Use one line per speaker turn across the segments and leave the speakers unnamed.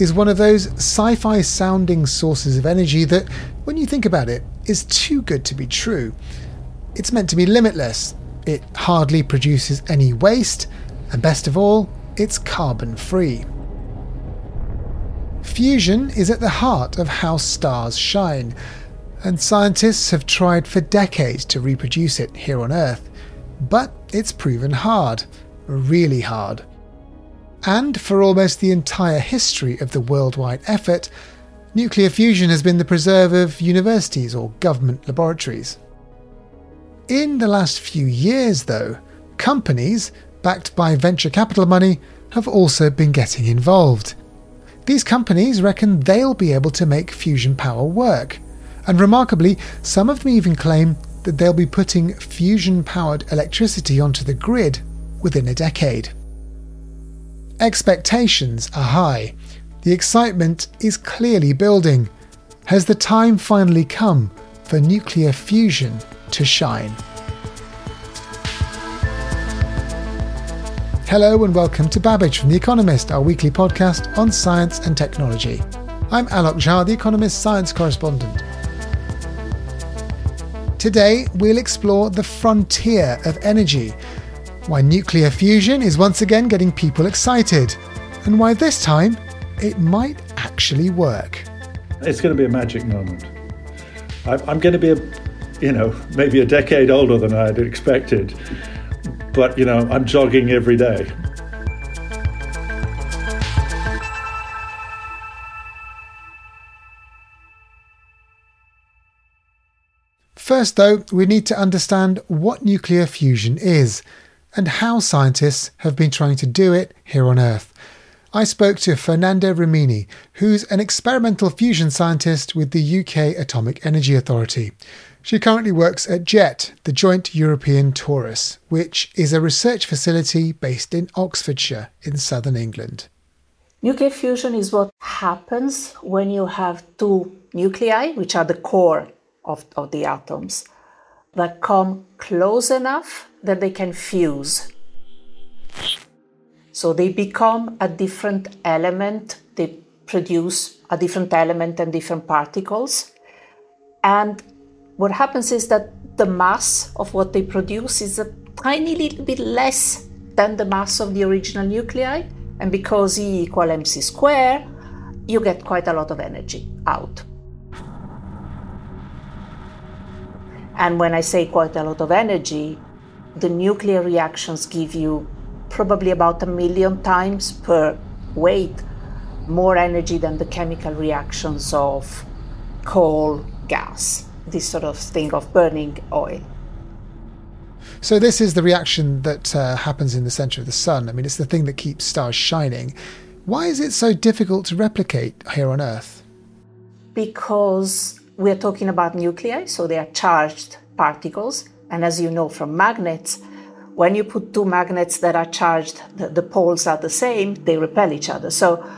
is one of those sci fi sounding sources of energy that, when you think about it, is too good to be true. It's meant to be limitless, it hardly produces any waste, and best of all, it's carbon free. Fusion is at the heart of how stars shine, and scientists have tried for decades to reproduce it here on Earth. But it's proven hard, really hard. And for almost the entire history of the worldwide effort, nuclear fusion has been the preserve of universities or government laboratories. In the last few years, though, companies, backed by venture capital money, have also been getting involved. These companies reckon they'll be able to make fusion power work. And remarkably, some of them even claim that they'll be putting fusion powered electricity onto the grid within a decade. Expectations are high. The excitement is clearly building. Has the time finally come for nuclear fusion to shine? Hello and welcome to Babbage from The Economist, our weekly podcast on science and technology. I'm Alok Jha, The Economist science correspondent. Today, we'll explore the frontier of energy why nuclear fusion is once again getting people excited, and why this time it might actually work.
It's going to be a magic moment. I'm going to be, a, you know, maybe a decade older than I had expected, but, you know, I'm jogging every day.
First, though, we need to understand what nuclear fusion is and how scientists have been trying to do it here on Earth. I spoke to Fernanda Rimini, who's an experimental fusion scientist with the UK Atomic Energy Authority. She currently works at JET, the Joint European Torus, which is a research facility based in Oxfordshire in southern England.
Nuclear fusion is what happens when you have two nuclei, which are the core of, of the atoms, that come close enough that they can fuse. So they become a different element, they produce a different element and different particles. And what happens is that the mass of what they produce is a tiny little bit less than the mass of the original nuclei. And because E equal mc square, you get quite a lot of energy out. And when I say quite a lot of energy, the nuclear reactions give you probably about a million times per weight more energy than the chemical reactions of coal, gas, this sort of thing of burning oil.
So, this is the reaction that uh, happens in the center of the sun. I mean, it's the thing that keeps stars shining. Why is it so difficult to replicate here on Earth?
Because we're talking about nuclei, so they are charged particles and as you know from magnets, when you put two magnets that are charged, the, the poles are the same, they repel each other. So,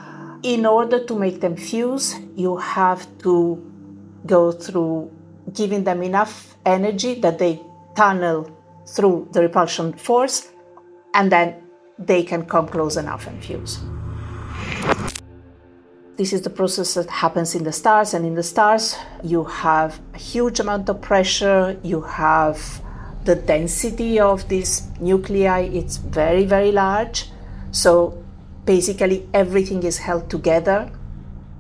in order to make them fuse, you have to go through giving them enough energy that they tunnel through the repulsion force and then they can come close enough and fuse. This is the process that happens in the stars, and in the stars, you have a huge amount of pressure, you have the density of this nuclei. It's very very large. So basically everything is held together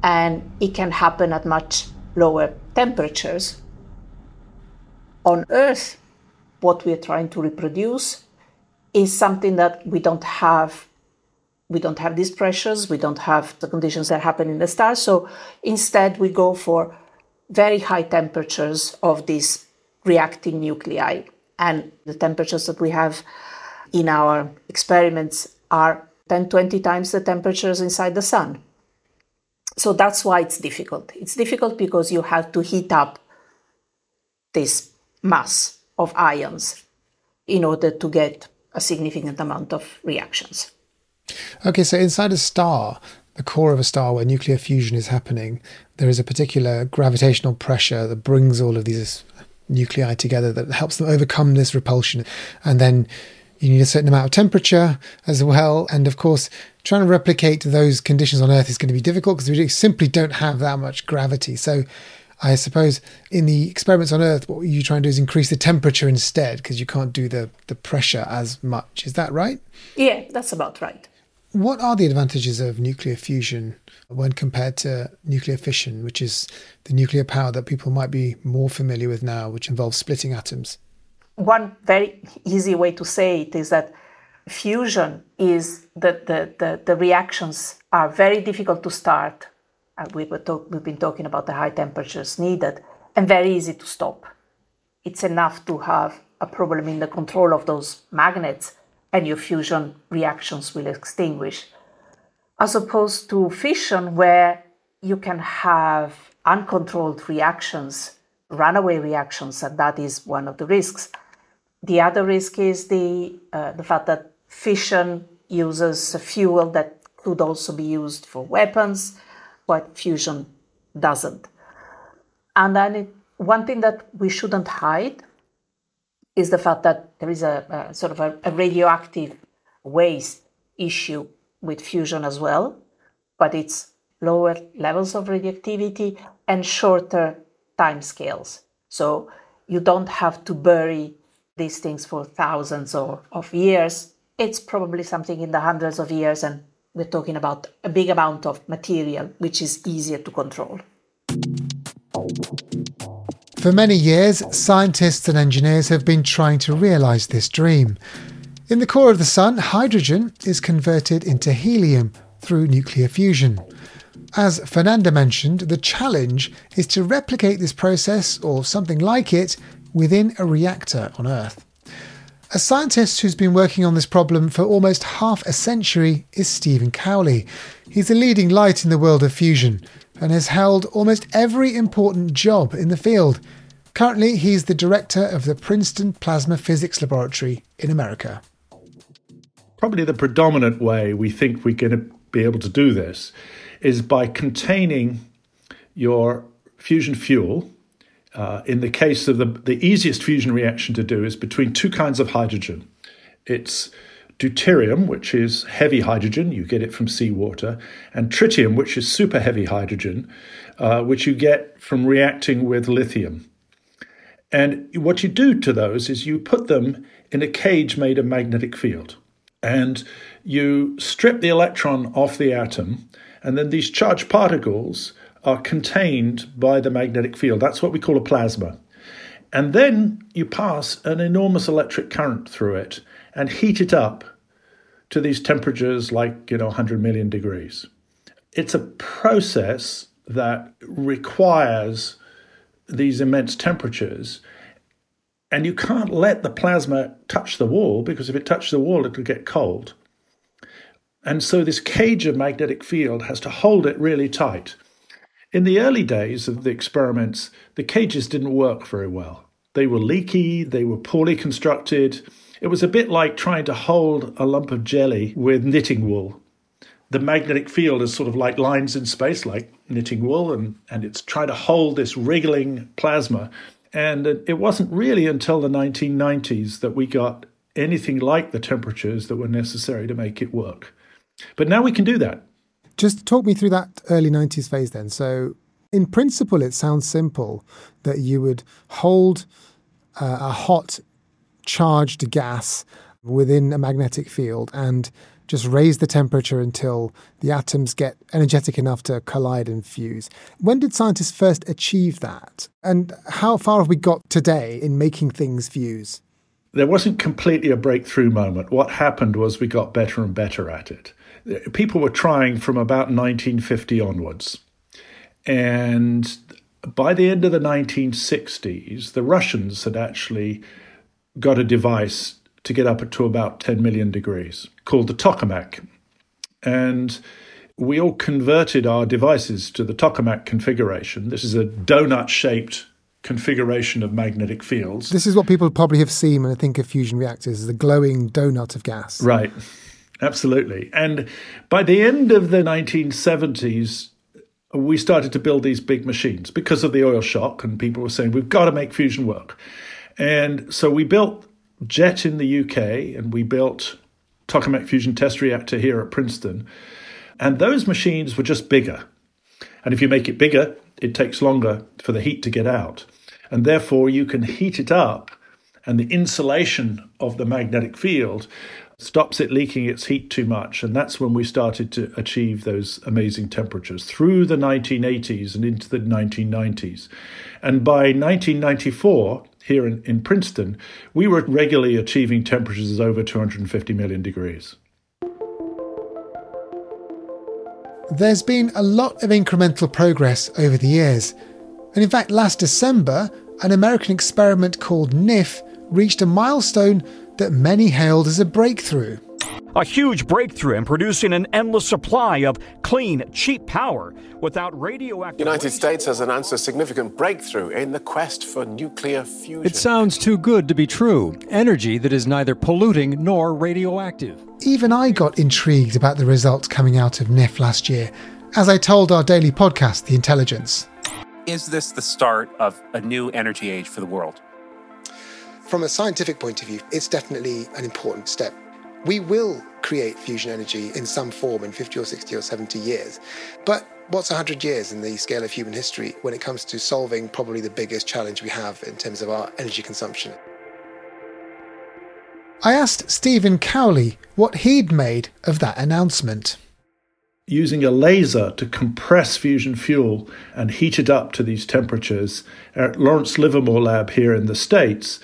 and it can happen at much lower temperatures. On earth what we're trying to reproduce is something that we don't have we don't have these pressures we don't have the conditions that happen in the stars so instead we go for very high temperatures of these reacting nuclei and the temperatures that we have in our experiments are 10, 20 times the temperatures inside the sun. So that's why it's difficult. It's difficult because you have to heat up this mass of ions in order to get a significant amount of reactions.
Okay, so inside a star, the core of a star where nuclear fusion is happening, there is a particular gravitational pressure that brings all of these nuclei together that helps them overcome this repulsion. And then you need a certain amount of temperature as well. And of course, trying to replicate those conditions on Earth is going to be difficult because we simply don't have that much gravity. So I suppose in the experiments on Earth, what you try and do is increase the temperature instead because you can't do the, the pressure as much. Is that right?
Yeah, that's about right.
What are the advantages of nuclear fusion when compared to nuclear fission, which is the nuclear power that people might be more familiar with now, which involves splitting atoms?
One very easy way to say it is that fusion is that the, the, the reactions are very difficult to start. Uh, we were talk, we've been talking about the high temperatures needed and very easy to stop. It's enough to have a problem in the control of those magnets and your fusion reactions will extinguish. As opposed to fission, where you can have uncontrolled reactions, runaway reactions, and that is one of the risks. The other risk is the, uh, the fact that fission uses a fuel that could also be used for weapons, but fusion doesn't. And then it, one thing that we shouldn't hide is the fact that there is a, a sort of a, a, radioactive waste issue with fusion as well, but it's lower levels of radioactivity and shorter time scales. So you don't have to bury these things for thousands or, of years. It's probably something in the hundreds of years, and we're talking about a big amount of material, which is easier to control.
For many years, scientists and engineers have been trying to realise this dream. In the core of the Sun, hydrogen is converted into helium through nuclear fusion. As Fernanda mentioned, the challenge is to replicate this process, or something like it, within a reactor on Earth. A scientist who's been working on this problem for almost half a century is Stephen Cowley. He's a leading light in the world of fusion, and has held almost every important job in the field. Currently, he's the director of the Princeton Plasma Physics Laboratory in America.
Probably the predominant way we think we're going to be able to do this is by containing your fusion fuel. Uh, in the case of the, the easiest fusion reaction to do is between two kinds of hydrogen. It's deuterium, which is heavy hydrogen, you get it from seawater, and tritium, which is super heavy hydrogen, uh, which you get from reacting with lithium. And what you do to those is you put them in a cage made of magnetic field, and you strip the electron off the atom, and then these charged particles are contained by the magnetic field. That's what we call a plasma. And then you pass an enormous electric current through it and heat it up to these temperatures like, you know, 100 million degrees. It's a process that requires these immense temperatures. And you can't let the plasma touch the wall because if it touches the wall, it'll get cold. And so this cage of magnetic field has to hold it really tight. In the early days of the experiments, the cages didn't work very well. They were leaky, they were poorly constructed, it was a bit like trying to hold a lump of jelly with knitting wool. The magnetic field is sort of like lines in space, like knitting wool, and, and it's trying to hold this wriggling plasma. And it wasn't really until the 1990s that we got anything like the temperatures that were necessary to make it work. But now we can do that.
Just talk me through that early 90s phase then. So, in principle, it sounds simple that you would hold uh, a hot charged gas within a magnetic field and just raise the temperature until the atoms get energetic enough to collide and fuse. When did scientists first achieve that? And how far have we got today in making things fuse?
There wasn't completely a breakthrough moment. What happened was we got better and better at it. People were trying from about 1950 onwards. And by the end of the 1960s, the Russians had actually got a device to get up to about 10 million degrees called the tokamak. And we all converted our devices to the tokamak configuration. This is a donut shaped configuration of magnetic fields.
This is what people probably have seen when they think of fusion reactors, the glowing donut of gas.
Right. Absolutely. And by the end of the 1970s, we started to build these big machines because of the oil shock, and people were saying, we've got to make fusion work. And so we built JET in the UK, and we built Tokamak Fusion Test Reactor here at Princeton. And those machines were just bigger. And if you make it bigger, it takes longer for the heat to get out. And therefore, you can heat it up, and the insulation of the magnetic field stops it leaking its heat too much. And that's when we started to achieve those amazing temperatures through the 1980s and into the 1990s. And by 1994, here in, in Princeton, we were regularly achieving temperatures over 250 million degrees.
There's been a lot of incremental progress over the years. And in fact, last December, an American experiment called NIF reached a milestone that many hailed as a breakthrough.
A huge breakthrough in producing an endless supply of clean, cheap power without radioactive.
United States has announced a significant breakthrough in the quest for nuclear fusion.
It sounds too good to be true. Energy that is neither polluting nor radioactive.
Even I got intrigued about the results coming out of NIF last year, as I told our daily podcast, The Intelligence.
Is this the start of a new energy age for the world?
From a scientific point of view, it's definitely an important step. We will create fusion energy in some form in 50 or 60 or 70 years. But what's 100 years in the scale of human history when it comes to solving probably the biggest challenge we have in terms of our energy consumption?
I asked Stephen Cowley what he'd made of that announcement.
Using a laser to compress fusion fuel and heat it up to these temperatures at Lawrence Livermore Lab here in the States,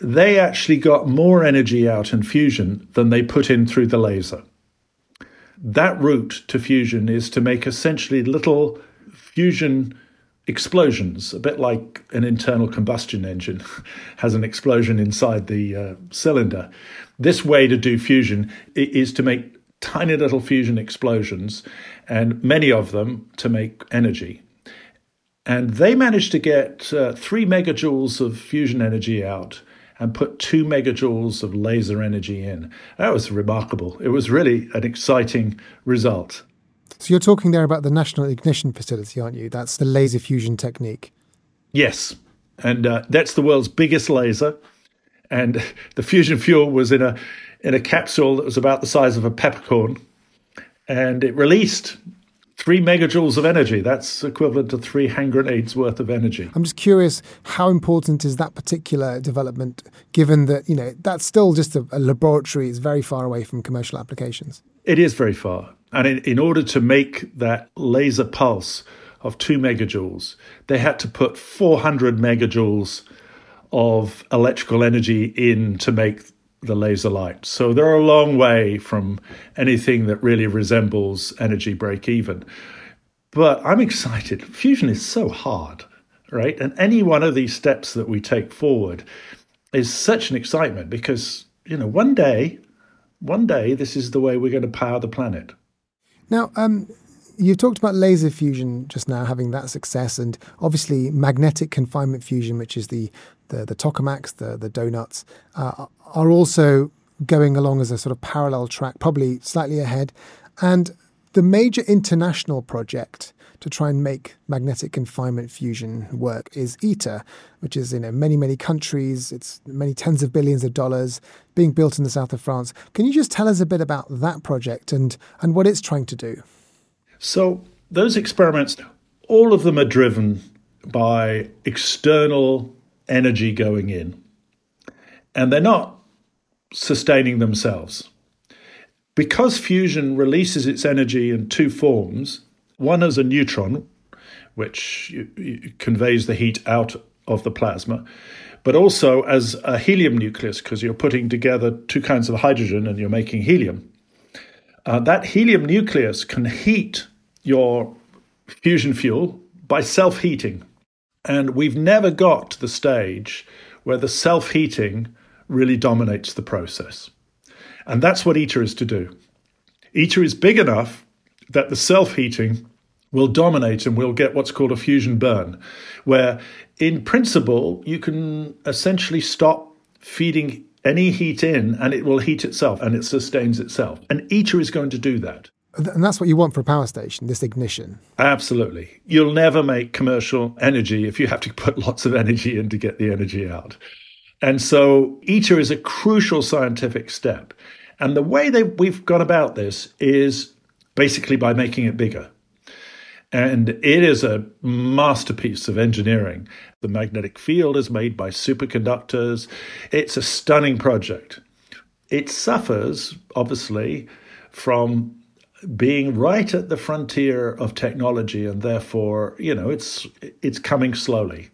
they actually got more energy out in fusion than they put in through the laser. That route to fusion is to make essentially little fusion explosions, a bit like an internal combustion engine has an explosion inside the uh, cylinder. This way to do fusion is to make tiny little fusion explosions, and many of them to make energy. And they managed to get uh, three megajoules of fusion energy out and put two megajoules of laser energy in. That was remarkable. It was really an exciting result.
So you're talking there about the National Ignition Facility, aren't you? That's the laser fusion technique.
Yes, and uh, that's the world's biggest laser. And the fusion fuel was in a in a capsule that was about the size of a peppercorn, and it released three megajoules of energy. That's equivalent to three hand grenades worth of energy.
I'm just curious, how important is that particular development, given that, you know, that's still just a, a laboratory, it's very far away from commercial applications?
It is very far. And in, in order to make that laser pulse of two megajoules, they had to put 400 megajoules of electrical energy in to make the laser light. So they're a long way from anything that really resembles energy break even. But I'm excited. Fusion is so hard, right? And any one of these steps that we take forward is such an excitement because, you know, one day, one day, this is the way we're going to power the planet.
Now, um, you talked about laser fusion just now having that success, and obviously magnetic confinement fusion, which is the the, the tokamaks, the the donuts, uh, are also going along as a sort of parallel track, probably slightly ahead. And the major international project to try and make magnetic confinement fusion work is ITER, which is in many, many countries. It's many tens of billions of dollars being built in the south of France. Can you just tell us a bit about that project and, and what it's trying to do?
So, those experiments, all of them are driven by external energy going in. And they're not sustaining themselves. Because fusion releases its energy in two forms one as a neutron, which conveys the heat out of the plasma, but also as a helium nucleus, because you're putting together two kinds of hydrogen and you're making helium. Uh, that helium nucleus can heat your fusion fuel by self heating. And we've never got to the stage where the self heating really dominates the process. And that's what ITER is to do. ITER is big enough that the self heating will dominate and we'll get what's called a fusion burn, where in principle you can essentially stop feeding any heat in and it will heat itself and it sustains itself. And ITER is going to do that.
And that's what you want for a power station, this ignition.
Absolutely. You'll never make commercial energy if you have to put lots of energy in to get the energy out. And so ITER is a crucial scientific step. And the way that we've gone about this is basically by making it bigger. And it is a masterpiece of engineering. The magnetic field is made by superconductors. It's a stunning project. It suffers, obviously, from being right at the frontier of technology, and therefore, you know, it's it's coming slowly.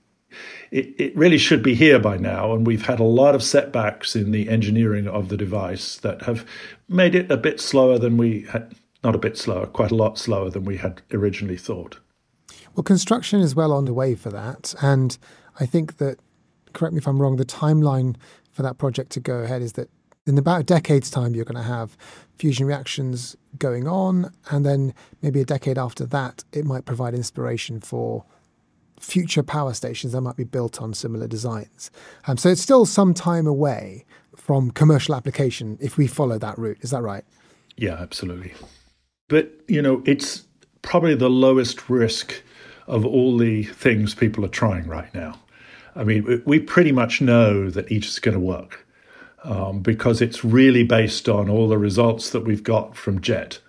It, it really should be here by now, and we've had a lot of setbacks in the engineering of the device that have made it a bit slower than we had not a bit slower, quite a lot slower than we had originally thought.
Well, construction is well on the way for that. And I think that, correct me if I'm wrong, the timeline for that project to go ahead is that in about a decade's time, you're going to have fusion reactions going on. And then maybe a decade after that, it might provide inspiration for future power stations that might be built on similar designs. Um, so it's still some time away from commercial application if we follow that route. Is that right?
Yeah, absolutely. But, you know, it's probably the lowest risk of all the things people are trying right now. I mean, we pretty much know that each is going to work um, because it's really based on all the results that we've got from JET.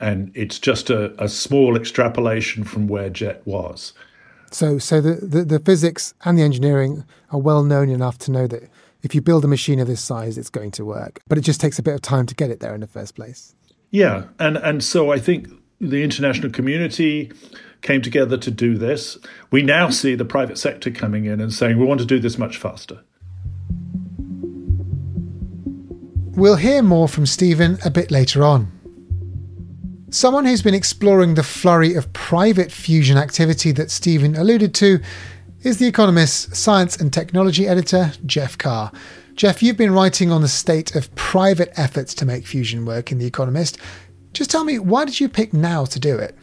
And it's just a, a small extrapolation from where JET was.
So, so the, the, the physics and the engineering are well known enough to know that if you build a machine of this size, it's going to work. But it just takes a bit of time to get it there in the first place.
Yeah, and and so I think the international community came together to do this. We now see the private sector coming in and saying we want to do this much faster.
We'll hear more from Stephen a bit later on. Someone who's been exploring the flurry of private fusion activity that Stephen alluded to is The Economist's science and technology editor, Geoff Carr. Geoff, you've been writing on the state of private efforts to make fusion work in The Economist. Just tell me, why did you pick now to do it?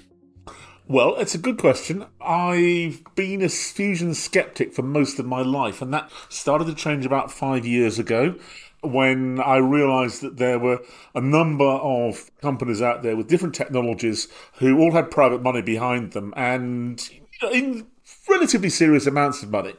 Well, it's a good question. I've been a fusion skeptic for most of my life, and that started to change about five years ago when I realised that there were a number of companies out there with different technologies who all had private money behind them and in relatively serious amounts of money.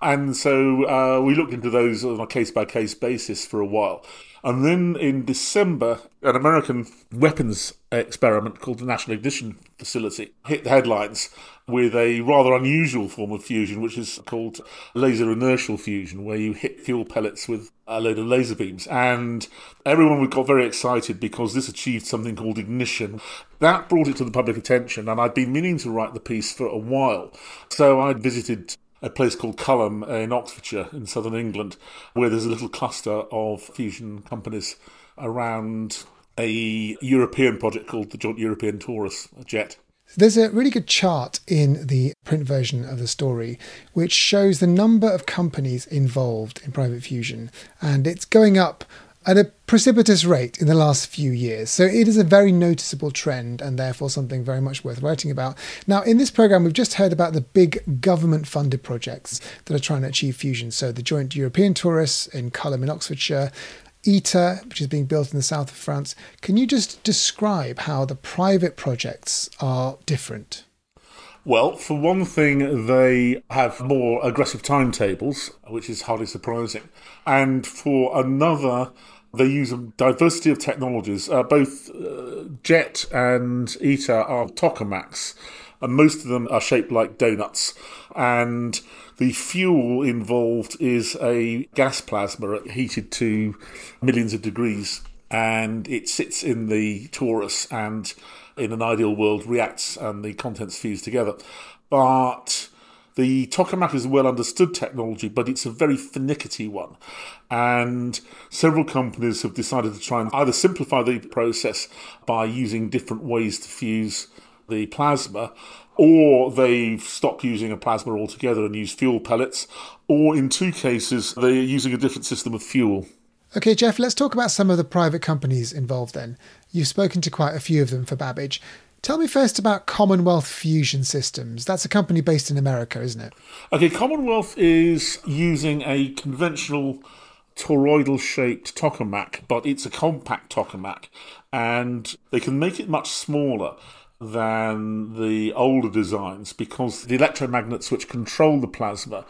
And so uh, we looked into those on a case by case basis for a while. And then in December, an American weapons experiment called the National Ignition Facility hit the headlines with a rather unusual form of fusion, which is called laser inertial fusion, where you hit fuel pellets with a load of laser beams. And everyone got very excited because this achieved something called ignition. That brought it to the public attention, and I'd been meaning to write the piece for a while. So I visited a place called Culham in Oxfordshire in southern England, where there's a little cluster of fusion companies around a European project called the Joint European Torus Jet.
There's a really good chart in the print version of the story which shows the number of companies involved in private fusion, and it's going up at a precipitous rate in the last few years. So it is a very noticeable trend and therefore something very much worth writing about. Now, in this program, we've just heard about the big government funded projects that are trying to achieve fusion. So the Joint European Torus in Culham in Oxfordshire, ITER, which is being built in the south of France. Can you just describe how the private projects are different?
Well, for one thing, they have more aggressive timetables, which is hardly surprising. And for another, they use a diversity of technologies. Uh, both uh, JET and ITER are tokamaks, and most of them are shaped like donuts. And the fuel involved is a gas plasma heated to millions of degrees, and it sits in the torus and, in an ideal world, reacts and the contents fuse together. But the tokamak is a well understood technology, but it's a very finicky one. And several companies have decided to try and either simplify the process by using different ways to fuse the plasma, or they've stopped using a plasma altogether and use fuel pellets, or in two cases, they're using a different system of fuel.
Okay, Geoff, let's talk about some of the private companies involved then. You've spoken to quite a few of them for Babbage. Tell me first about Commonwealth Fusion Systems. That's a company based in America, isn't it?
Okay, Commonwealth is using a conventional toroidal shaped tokamak, but it's a compact tokamak, and they can make it much smaller than the older designs because the electromagnets which control the plasma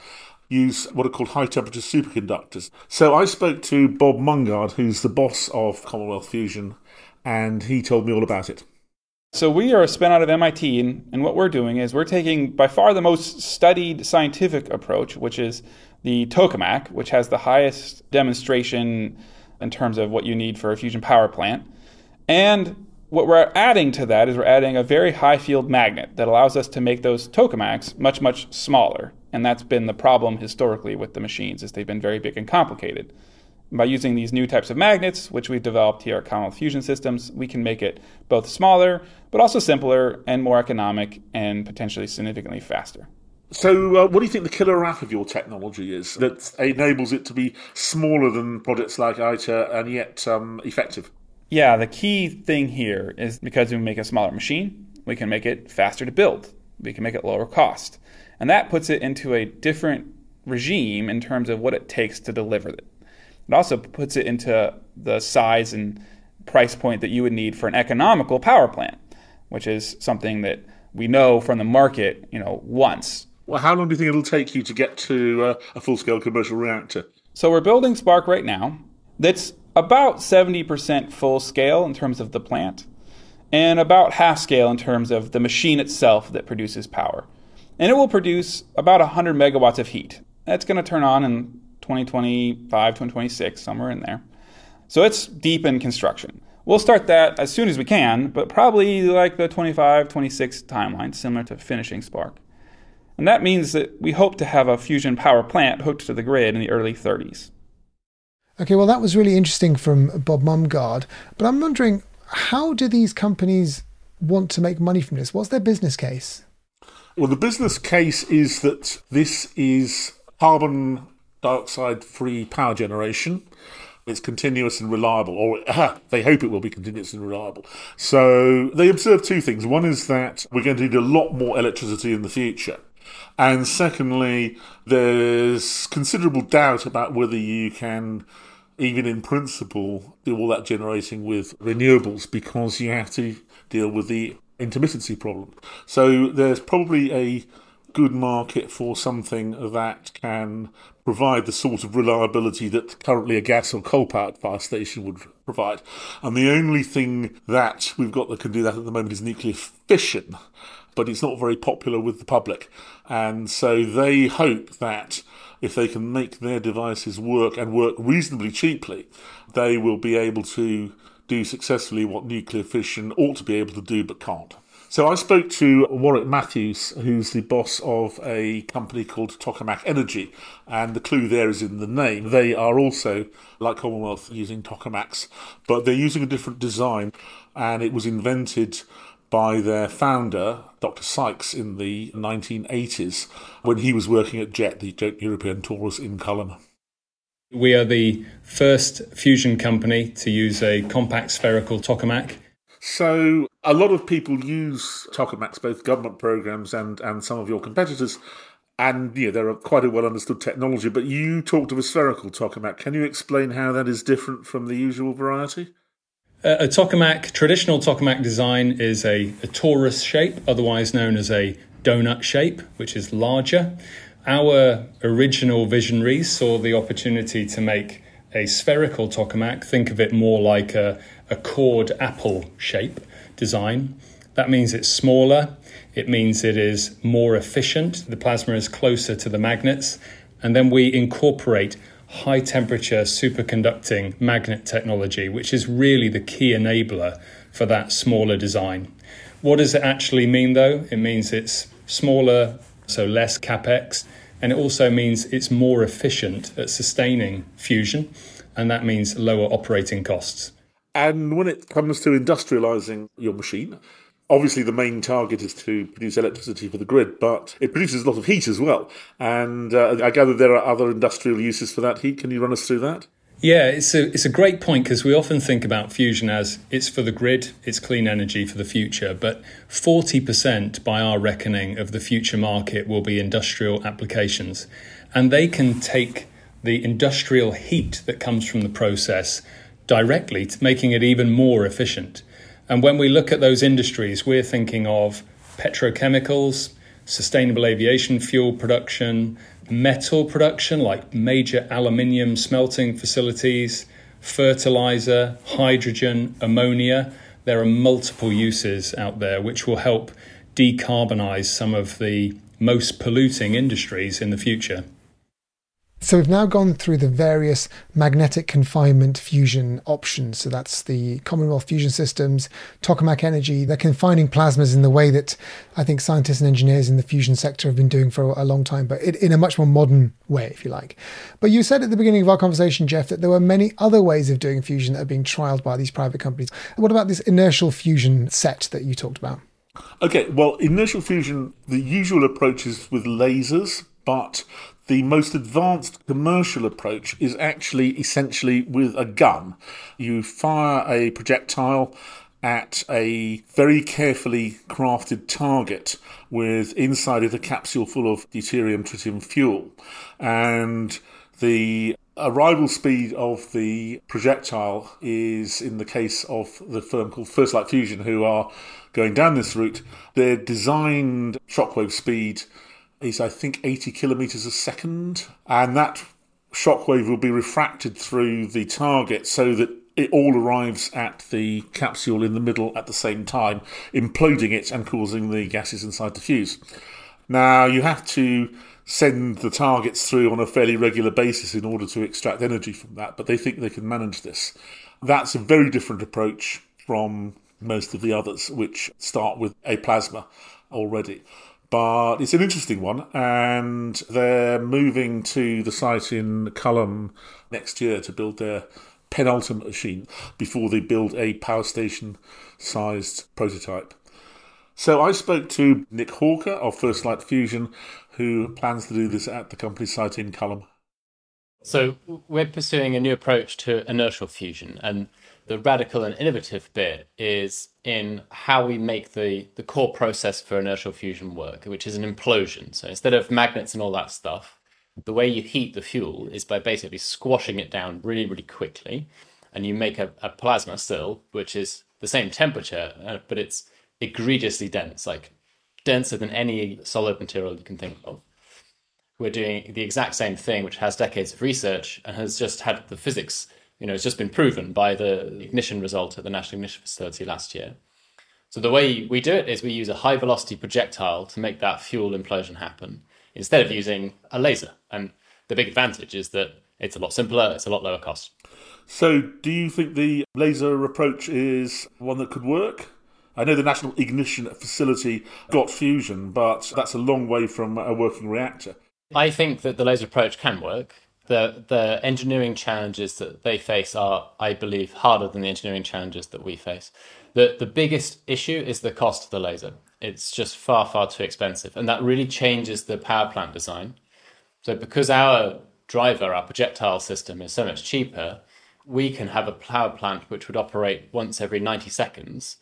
use what are called high temperature superconductors. So I spoke to Bob Mumgaard, who's the boss of Commonwealth Fusion, and he told me all about it.
So we are a spin out of MIT, and, and what we're doing is we're taking by far the most studied scientific approach, which is the tokamak, which has the highest demonstration in terms of what you need for a fusion power plant. And what we're adding to that is we're adding a very high field magnet that allows us to make those tokamaks much, much smaller. And that's been the problem historically with the machines, is they've been very big and complicated. By using these new types of magnets, which we've developed here at Commonwealth Fusion Systems, we can make it both smaller, but also simpler and more economic and potentially significantly faster.
So, uh, what do you think the killer app of your technology is that enables it to be smaller than products like ITER and yet um, effective?
Yeah, the key thing here is because we make a smaller machine, we can make it faster to build, we can make it lower cost. And that puts it into a different regime in terms of what it takes to deliver it. It also puts it into the size and price point that you would need for an economical power plant, which is something that we know from the market, you know, once.
Well, how long do you think it'll take you to get to uh, a full-scale commercial reactor?
So we're building Spark right now. That's about 70% full scale in terms of the plant, and about half scale in terms of the machine itself that produces power. And it will produce about 100 megawatts of heat. That's going to turn on in 2025, 2026, somewhere in there. So it's deep in construction. We'll start that as soon as we can, but probably like the 25, 26 timeline, similar to finishing Spark. And that means that we hope to have a fusion power plant hooked to the grid in the early 30s.
Okay, well, that was really interesting from Bob Mumgaard. But I'm wondering, how do these companies want to make money from this? What's their business case?
Well, the business case is that this is carbon dioxide free power generation. It's continuous and reliable, or they hope it will be continuous and reliable. So they observe two things. One is that we're going to need a lot more electricity in the future. And secondly, there's considerable doubt about whether you can even in principle, do all that generating with renewables because you have to deal with the intermittency problem. So there's probably a good market for something that can provide the sort of reliability that currently a gas or coal powered fire station would provide. And the only thing that we've got that can do that at the moment is nuclear fission, but it's not very popular with the public. And so they hope that if they can make their devices work and work reasonably cheaply, they will be able to do successfully what nuclear fission ought to be able to do but can't. So I spoke to Warrick Matthews, who's the boss of a company called Tokamak Energy, and the clue there is in the name. They are also, like Commonwealth, using tokamaks, but they're using a different design, and it was invented by their founder, Dr. Sykes, in the 1980s when he was working at JET, the European Torus in Culham.
We are the first fusion company to use a compact spherical tokamak.
So, a lot of people use tokamaks, both government programs and, and some of your competitors. And yeah, they're quite a well understood technology, but you talked of a spherical tokamak. Can you explain how that is different from the usual variety?
A tokamak, traditional tokamak design is a, a torus shape, otherwise known as a donut shape, which is larger. Our original visionaries saw the opportunity to make a spherical tokamak, think of it more like a, a cored apple shape design. That means it's smaller, it means it is more efficient, the plasma is closer to the magnets, and then we incorporate high temperature superconducting magnet technology, which is really the key enabler for that smaller design. What does it actually mean though? It means it's smaller, so less capex, and it also means it's more efficient at sustaining fusion, and that means lower operating costs.
And when it comes to industrializing your machine, obviously the main target is to produce electricity for the grid, but it produces a lot of heat as well. And uh, I gather there are other industrial uses for that heat. Can you run us through that?
Yeah, it's a it's a great point because we often think about fusion as it's for the grid, it's clean energy for the future, but 40% by our reckoning of the future market will be industrial applications and they can take the industrial heat that comes from the process directly to making it even more efficient. And when we look at those industries, we're thinking of petrochemicals, sustainable aviation fuel production, metal production like major aluminium smelting facilities, fertilizer, hydrogen, ammonia. There are multiple uses out there which will help decarbonize some of the most polluting industries in the future.
So we've now gone through the various magnetic confinement fusion options. So that's the Commonwealth Fusion Systems, Tokamak Energy. They're confining plasmas in the way that I think scientists and engineers in the fusion sector have been doing for a long time, but in a much more modern way, if you like. But you said at the beginning of our conversation, Geoff, that there were many other ways of doing fusion that are being trialed by these private companies. What about this inertial fusion set that you talked about?
Okay, well, inertial fusion, the usual approach is with lasers, but the most advanced commercial approach is actually essentially with a gun. You fire a projectile at a very carefully crafted target with inside it a capsule full of deuterium tritium fuel. And the arrival speed of the projectile is, in the case of the firm called First Light Fusion, who are going down this route, their designed shockwave speed is, I think, 80 kilometers a second. And that shockwave will be refracted through the target so that it all arrives at the capsule in the middle at the same time, imploding it and causing the gases inside to fuse. Now, you have to send the targets through on a fairly regular basis in order to extract energy from that, but they think they can manage this. That's a very different approach from most of the others, which start with a plasma already. But it's an interesting one, and they're moving to the site in Culham next year to build their penultimate machine before they build a power station sized prototype. So I spoke to Nick Hawker of First Light Fusion, who plans to do this at the company's site in Culham.
So we're pursuing a new approach to inertial fusion, and the radical and innovative bit is in how we make the, the core process for inertial fusion work, which is an implosion. So instead of magnets and all that stuff, the way you heat the fuel is by basically squashing it down really, really quickly. And you make a, a plasma still, which is the same temperature, uh, but it's egregiously dense, like denser than any solid material you can think of. We're doing the exact same thing, which has decades of research and has just had the physics you know, it's just been proven by the ignition result at the National Ignition Facility last year. So the way we do it is we use a high velocity projectile to make that fuel implosion happen instead of using a laser. And the big advantage is that it's a lot simpler, it's a lot lower cost.
So, do you think the laser approach is one that could work? I know the National Ignition Facility got fusion, but that's a long way from a working reactor.
I think that the laser approach can work the the engineering challenges that they face are, I believe, harder than the engineering challenges that we face. The the biggest issue is the cost of the laser. It's just far far too expensive, and that really changes the power plant design. So because our driver, our projectile system, is so much cheaper, we can have a power plant which would operate once every ninety seconds,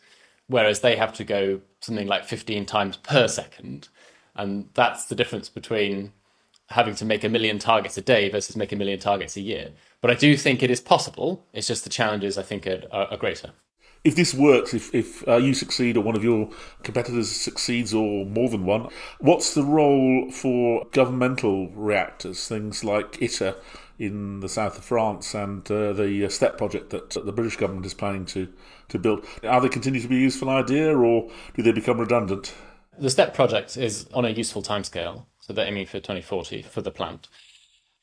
whereas they have to go something like fifteen times per second, and that's the difference between having to make a million targets a day versus make a million targets a year. But I do think it is possible. It's just the challenges I think are, are greater.
If this works, if, if uh, you succeed or one of your competitors succeeds or more than one, what's the role for governmental reactors, things like ITER in the south of France and uh, the uh, STEP project that the British government is planning to, to build? Are they continue to be a useful idea or do they become redundant?
The STEP project is on a useful timescale so they're aiming for 2040 for the plant.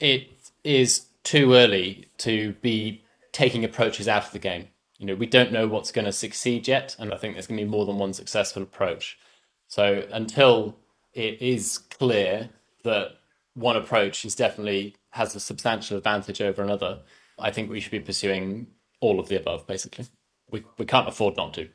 It is too early to be taking approaches out of the game. You know, we don't know what's going to succeed yet, and I think there's going to be more than one successful approach. So until it is clear that one approach is definitely has a substantial advantage over another, I think we should be pursuing all of the above. Basically, we we can't afford not to.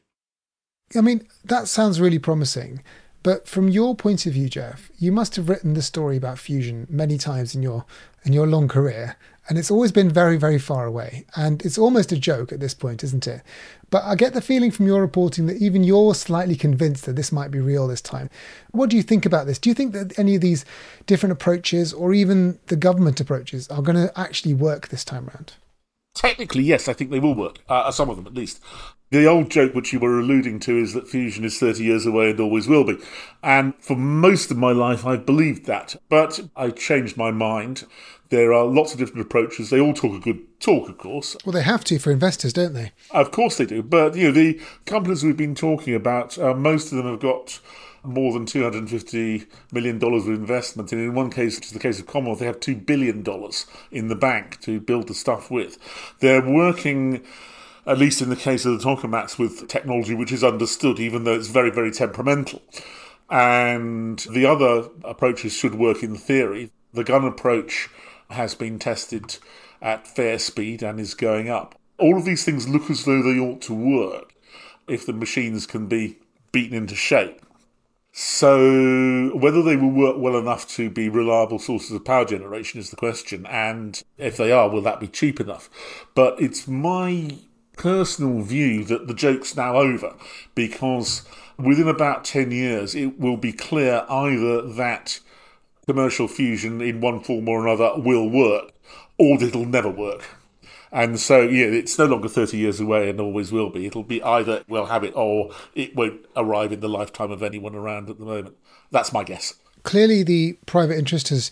I mean, that sounds really promising. But from your point of view, Geoff, you must have written the story about fusion many times in your in your long career, and it's always been very, very far away. And it's almost a joke at this point, isn't it? But I get the feeling from your reporting that even you're slightly convinced that this might be real this time. What do you think about this? Do you think that any of these different approaches, or even the government approaches, are going to actually work this time around?
Technically, yes, I think they will work. Uh, some of them, at least. The old joke which you were alluding to is that fusion is 30 years away and always will be. And for most of my life, I've believed that. But I changed my mind. There are lots of different approaches. They all talk a good talk, of course.
Well, they have to for investors, don't they?
Of course they do. But, you know, the companies we've been talking about, uh, most of them have got more than $250 million of investment. And in one case, which is the case of Commonwealth, they have $2 billion in the bank to build the stuff with. They're working at least in the case of the tokamaks, with technology which is understood, even though it's very, very temperamental. And the other approaches should work in theory. The gun approach has been tested at fair speed and is going up. All of these things look as though they ought to work if the machines can be beaten into shape. So, whether they will work well enough to be reliable sources of power generation is the question. And if they are, will that be cheap enough? But it's my personal view that the joke's now over because within about 10 years it will be clear either that commercial fusion in one form or another will work or it'll never work. And so, yeah, it's no longer 30 years away and always will be. It'll be either we'll have it or it won't arrive in the lifetime of anyone around at the moment. That's my guess.
Clearly, the private interest has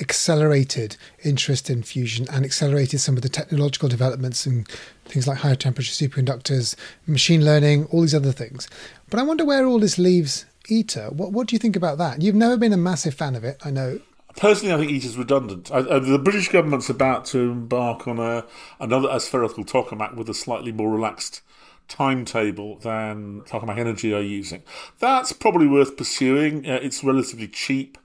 accelerated interest in fusion and accelerated some of the technological developments and things like higher temperature superconductors, machine learning, all these other things. But I wonder where all this leaves ITER. What, what do you think about that? You've never been a massive fan of it, I know.
Personally, I think ITER's redundant. I, uh, the British government's about to embark on a, another aspherical tokamak with a slightly more relaxed timetable than Tokamak Energy are using. That's probably worth pursuing. Uh, it's relatively cheap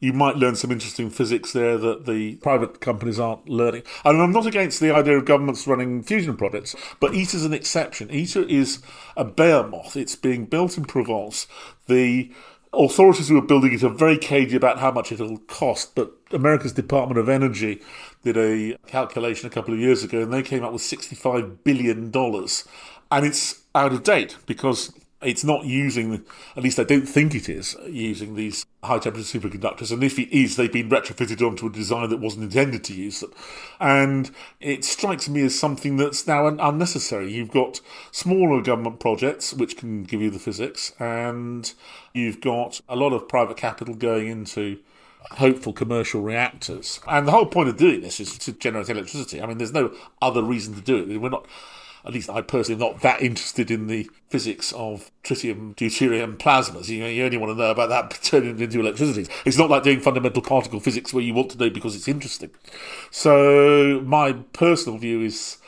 you might learn some interesting physics there that the private companies aren't learning. And I'm not against the idea of governments running fusion projects, but ITER's an exception. ITER is a behemoth. It's being built in Provence. The authorities who are building it are very cagey about how much it'll cost, but America's Department of Energy did a calculation a couple of years ago and they came up with $65 billion. And it's out of date because it's not using, at least I don't think it is, using these high temperature superconductors. And if it is, they've been retrofitted onto a design that wasn't intended to use them. And it strikes me as something that's now unnecessary. You've got smaller government projects, which can give you the physics, and you've got a lot of private capital going into hopeful commercial reactors. And the whole point of doing this is to generate electricity. I mean, there's no other reason to do it. We're not at least I personally am not that interested in the physics of tritium, deuterium plasmas. You, know, you only want to know about that turning it into electricity. It's not like doing fundamental particle physics where you want to know because it's interesting. So my personal view is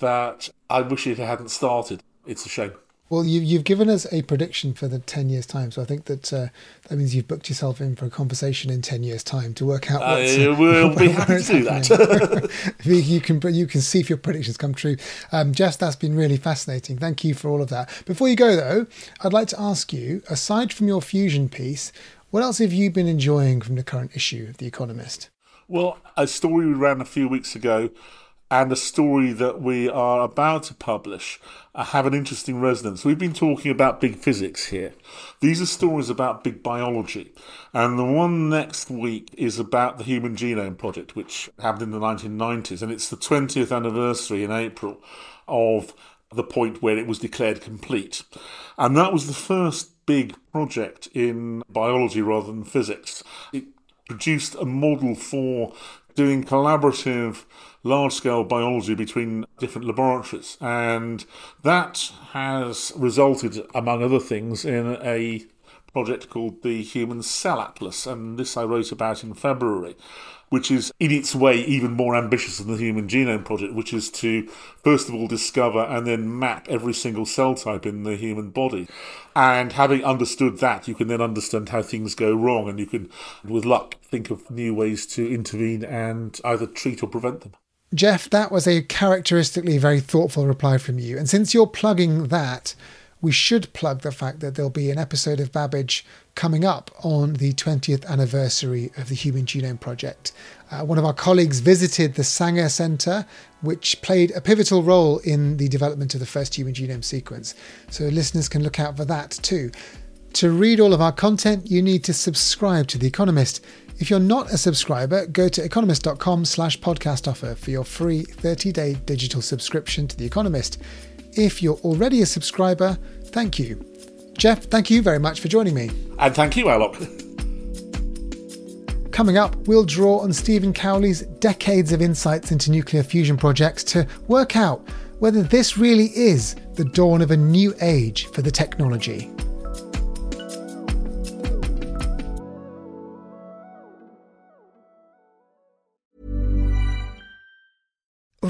that I wish it hadn't started. It's a shame.
Well, you, you've given us a prediction for the 10 years' time. So I think that uh, that means you've booked yourself in for a conversation in 10 years' time to work out what's.
Uh, we'll be happy to do that.
you, can, you can see if your predictions come true. Um, Geoff, that's been really fascinating. Thank you for all of that. Before you go, though, I'd like to ask you aside from your fusion piece, what else have you been enjoying from the current issue of The Economist?
Well, a story we ran a few weeks ago and a story that we are about to publish uh, have an interesting resonance. We've been talking about big physics here. These are stories about big biology. And the one next week is about the Human Genome Project, which happened in the 1990s. And it's the 20th anniversary in April of the point where it was declared complete. And that was the first big project in biology rather than physics. It produced a model for doing collaborative large scale biology between different laboratories. And that has resulted, among other things, in a project called the Human Cell Atlas. And this I wrote about in February which is in its way even more ambitious than the Human Genome Project, which is to first of all discover and then map every single cell type in the human body. And having understood that, you can then understand how things go wrong, and you can, with luck, think of new ways to intervene and either treat or prevent them.
Geoff, that was a characteristically very thoughtful reply from you. And since you're plugging that, we should plug the fact that there'll be an episode of Babbage coming up on the 20th anniversary of the Human Genome Project. Uh, one of our colleagues visited the Sanger Centre, which played a pivotal role in the development of the first human genome sequence. So listeners can look out for that too. To read all of our content, you need to subscribe to The Economist. If you're not a subscriber, go to economist.com slash podcast offer for your free 30-day digital subscription to The Economist. If you're already a subscriber, thank you. Geoff, thank you very much for joining me.
And thank you, Alok.
Coming up, we'll draw on Stephen Cowley's decades of insights into nuclear fusion projects to work out whether this really is the dawn of a new age for the technology.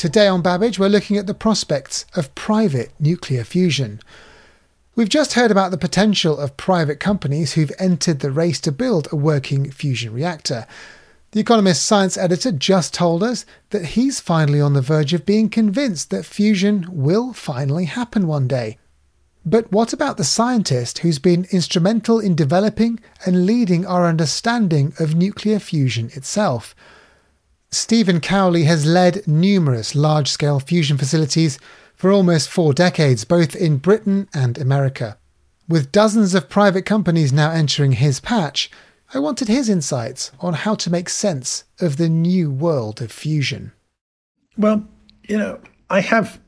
Today on Babbage, we're looking at the prospects of private nuclear fusion. We've just heard about the potential of private companies who've entered the race to build a working fusion reactor. The Economist science editor just told us that he's finally on the verge of being convinced that fusion will finally happen one day. But what about the scientist who's been instrumental in developing and leading our understanding of nuclear fusion itself? Stephen Cowley has led numerous large scale fusion facilities for almost four decades, both in Britain and America. With dozens of private companies now entering his patch, I wanted his insights on how to make sense of the new world of fusion.
Well, you know, I have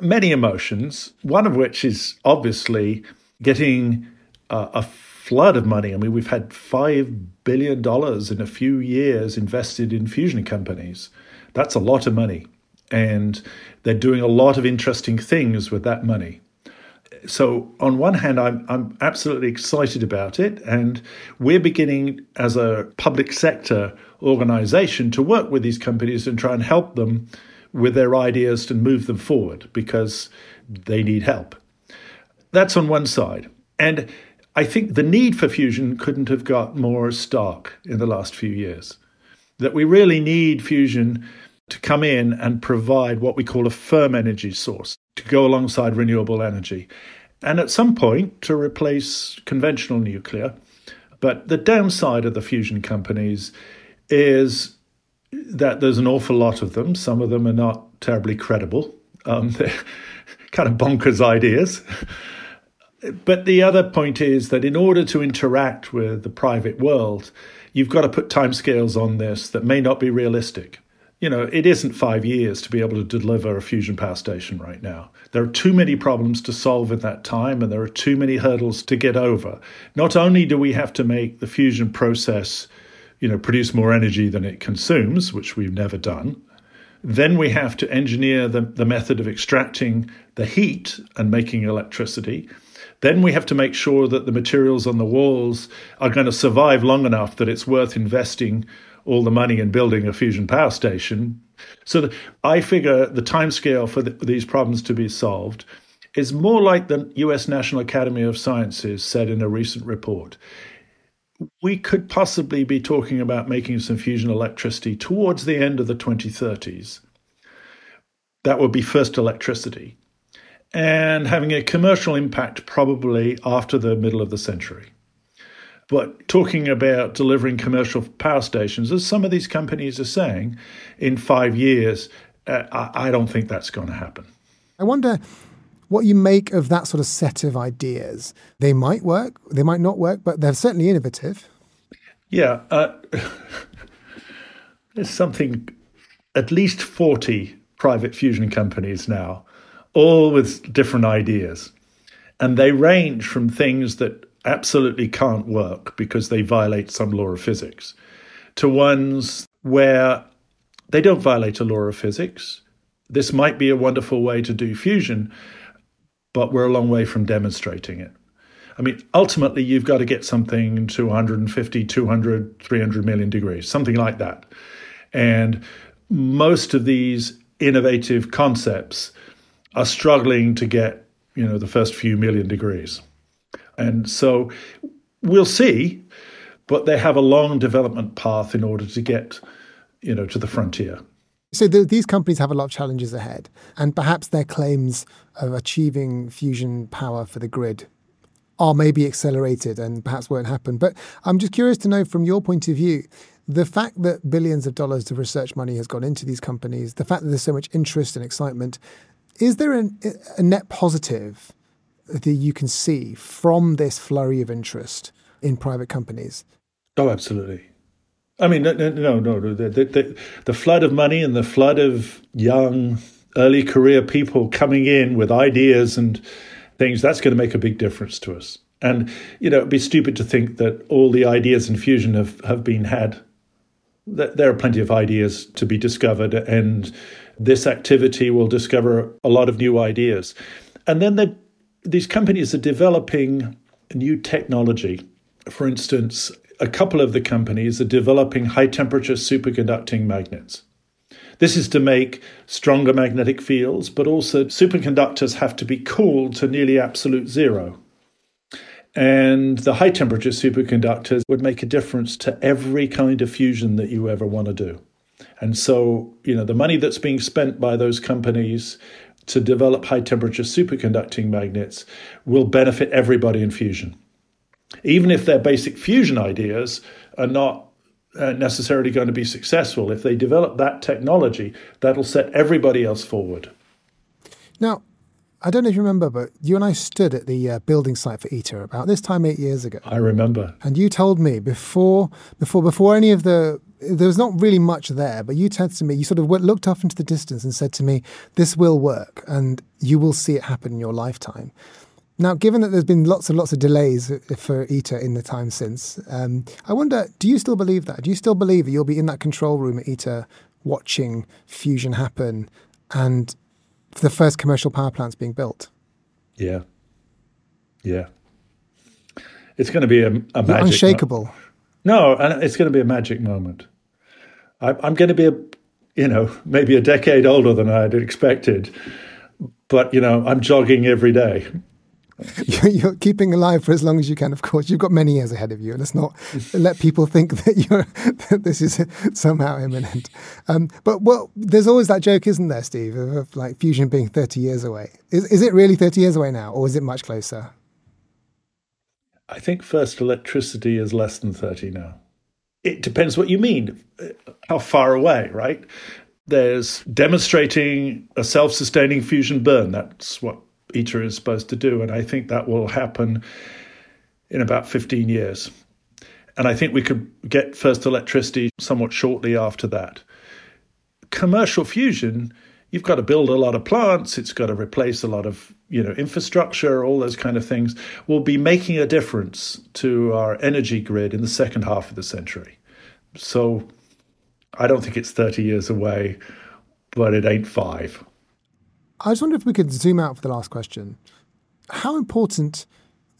many emotions, one of which is obviously getting uh, a flood of money. I mean, we've had $5 billion in a few years invested in fusion companies. That's a lot of money. And they're doing a lot of interesting things with that money. So, on one hand, I'm, I'm absolutely excited about it. And we're beginning as a public sector organization to work with these companies and try and help them with their ideas to move them forward because they need help. That's on one side. And I think the need for fusion couldn't have got more stark in the last few years. That we really need fusion to come in and provide what we call a firm energy source to go alongside renewable energy. And at some point to replace conventional nuclear. But the downside of the fusion companies is that there's an awful lot of them. Some of them are not terribly credible. Um, they're kind of bonkers ideas. But the other point is that in order to interact with the private world, you've got to put timescales on this that may not be realistic. You know, it isn't five years to be able to deliver a fusion power station right now. There are too many problems to solve in that time, and there are too many hurdles to get over. Not only do we have to make the fusion process, you know, produce more energy than it consumes, which we've never done, then we have to engineer the, the method of extracting the heat and making electricity. Then we have to make sure that the materials on the walls are going to survive long enough that it's worth investing all the money in building a fusion power station. So I figure the timescale for, the, these problems to be solved is more like the US National Academy of Sciences said in a recent report. We could possibly be talking about making some fusion electricity towards the end of the 2030s. That would be first electricity and having a commercial impact probably after the middle of the century. But talking about delivering commercial power stations, as some of these companies are saying, in five years, uh, I don't think that's going to happen.
I wonder what you make of that sort of set of ideas. They might work, they might not work, but they're certainly innovative.
Yeah. Uh, there's something, at least 40 private fusion companies now all with different ideas. And they range from things that absolutely can't work because they violate some law of physics, to ones where they don't violate a law of physics. This might be a wonderful way to do fusion, but we're a long way from demonstrating it. I mean, ultimately, you've got to get something to 150, 200, 300 million degrees, something like that. And most of these innovative concepts are struggling to get, you know, the first few million degrees. And so we'll see, but they have a long development path in order to get, you know, to the frontier.
So the, these companies have a lot of challenges ahead, and perhaps their claims of achieving fusion power for the grid are maybe accelerated and perhaps won't happen. But I'm just curious to know from your point of view, the fact that billions of dollars of research money has gone into these companies, the fact that there's so much interest and excitement, is there an, a net positive that you can see from this flurry of interest in private companies?
Oh, absolutely. I mean, no, no, no. The, the, the, flood of money and the flood of young, early career people coming in with ideas and things, that's going to make a big difference to us. And, you know, it'd be stupid to think that all the ideas in fusion have, have been had. There are plenty of ideas to be discovered, and this activity will discover a lot of new ideas. And then the, these companies are developing new technology. For instance, a couple of the companies are developing high temperature superconducting magnets. This is to make stronger magnetic fields, but also superconductors have to be cooled to nearly absolute zero. And the high temperature superconductors would make a difference to every kind of fusion that you ever want to do. And so, you know, the money that's being spent by those companies to develop high temperature superconducting magnets will benefit everybody in fusion even if their basic fusion ideas are not uh, necessarily going to be successful, if they develop that technology, that'll set everybody else forward.
Now, I don't know if you remember, but you and I stood at the uh, building site for ITER about this time eight years ago.
I remember.
And you told me before, before, before any of the, there was not really much there, but you said to me, you sort of looked off into the distance and said to me, "This will work, and you will see it happen in your lifetime." Now, given that there's been lots and lots of delays for ITER in the time since, um, I wonder, do you still believe that? Do you still believe that you'll be in that control room at ITER watching fusion happen and the first commercial power plants being built?
Yeah. Yeah. It's going to be a, a magic
unshakable. Mo-
no, and it's going to be a magic moment. I, I'm going to be a, you know, maybe a decade older than I had expected, but you know, I'm jogging every day
you're keeping alive for as long as you can. Of course, you've got many years ahead of you. Let's not let people think that you're that this is somehow imminent. Um, but well, there's always that joke, isn't there, Steve, of, of like fusion being 30 years away. Is is it really 30 years away now, or is it much closer?
I think first electricity is less than 30 now. It depends what you mean. How far away, right? There's demonstrating a self sustaining fusion burn. That's what ITER is supposed to do. And I think that will happen in about 15 years. And I think we could get first electricity somewhat shortly after that. Commercial fusion, you've got to build a lot of plants, it's got to replace a lot of you know infrastructure, all those kind of things, will be making a difference to our energy grid in the second half of the century. So I don't think it's 30 years away, but it ain't five.
I just wonder if we could zoom out for the last question. How important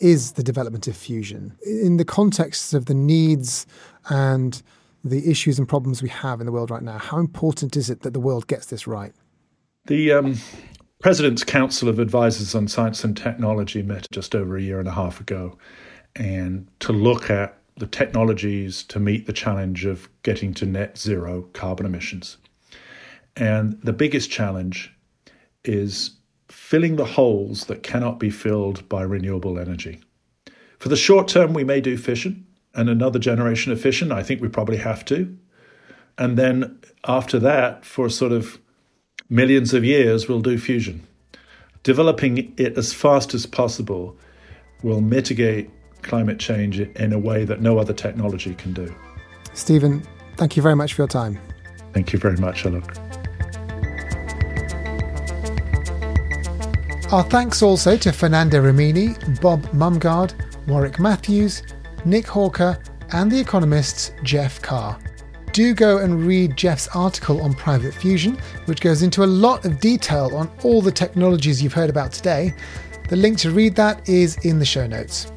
is the development of fusion in the context of the needs and the issues and problems we have in the world right now? How important is it that the world gets this right?
The um, President's Council of Advisors on Science and Technology met just over a year and a half ago, and to look at the technologies to meet the challenge of getting to net zero carbon emissions. And the biggest challenge is filling the holes that cannot be filled by renewable energy. For the short term, we may do fission and another generation of fission. I think we probably have to. And then after that, for sort of millions of years, we'll do fusion. Developing it as fast as possible will mitigate climate change in a way that no other technology can do.
Stephen, thank you very much for your time.
Thank you very much, Alok.
Our thanks also to Fernanda Rimini, Bob Mumgaard, Warrick Matthews, Nick Hawker, and The Economist's Geoff Carr. Do go and read Geoff's article on Private Fusion, which goes into a lot of detail on all the technologies you've heard about today. The link to read that is in the show notes.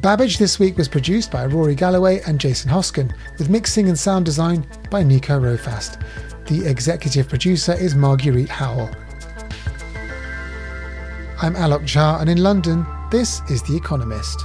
Babbage this week was produced by Rory Galloway and Jason Hoskin, with mixing and sound design by Nico Rofast. The executive producer is Marguerite Howell. I'm Alok Jha, and in London, this is The Economist.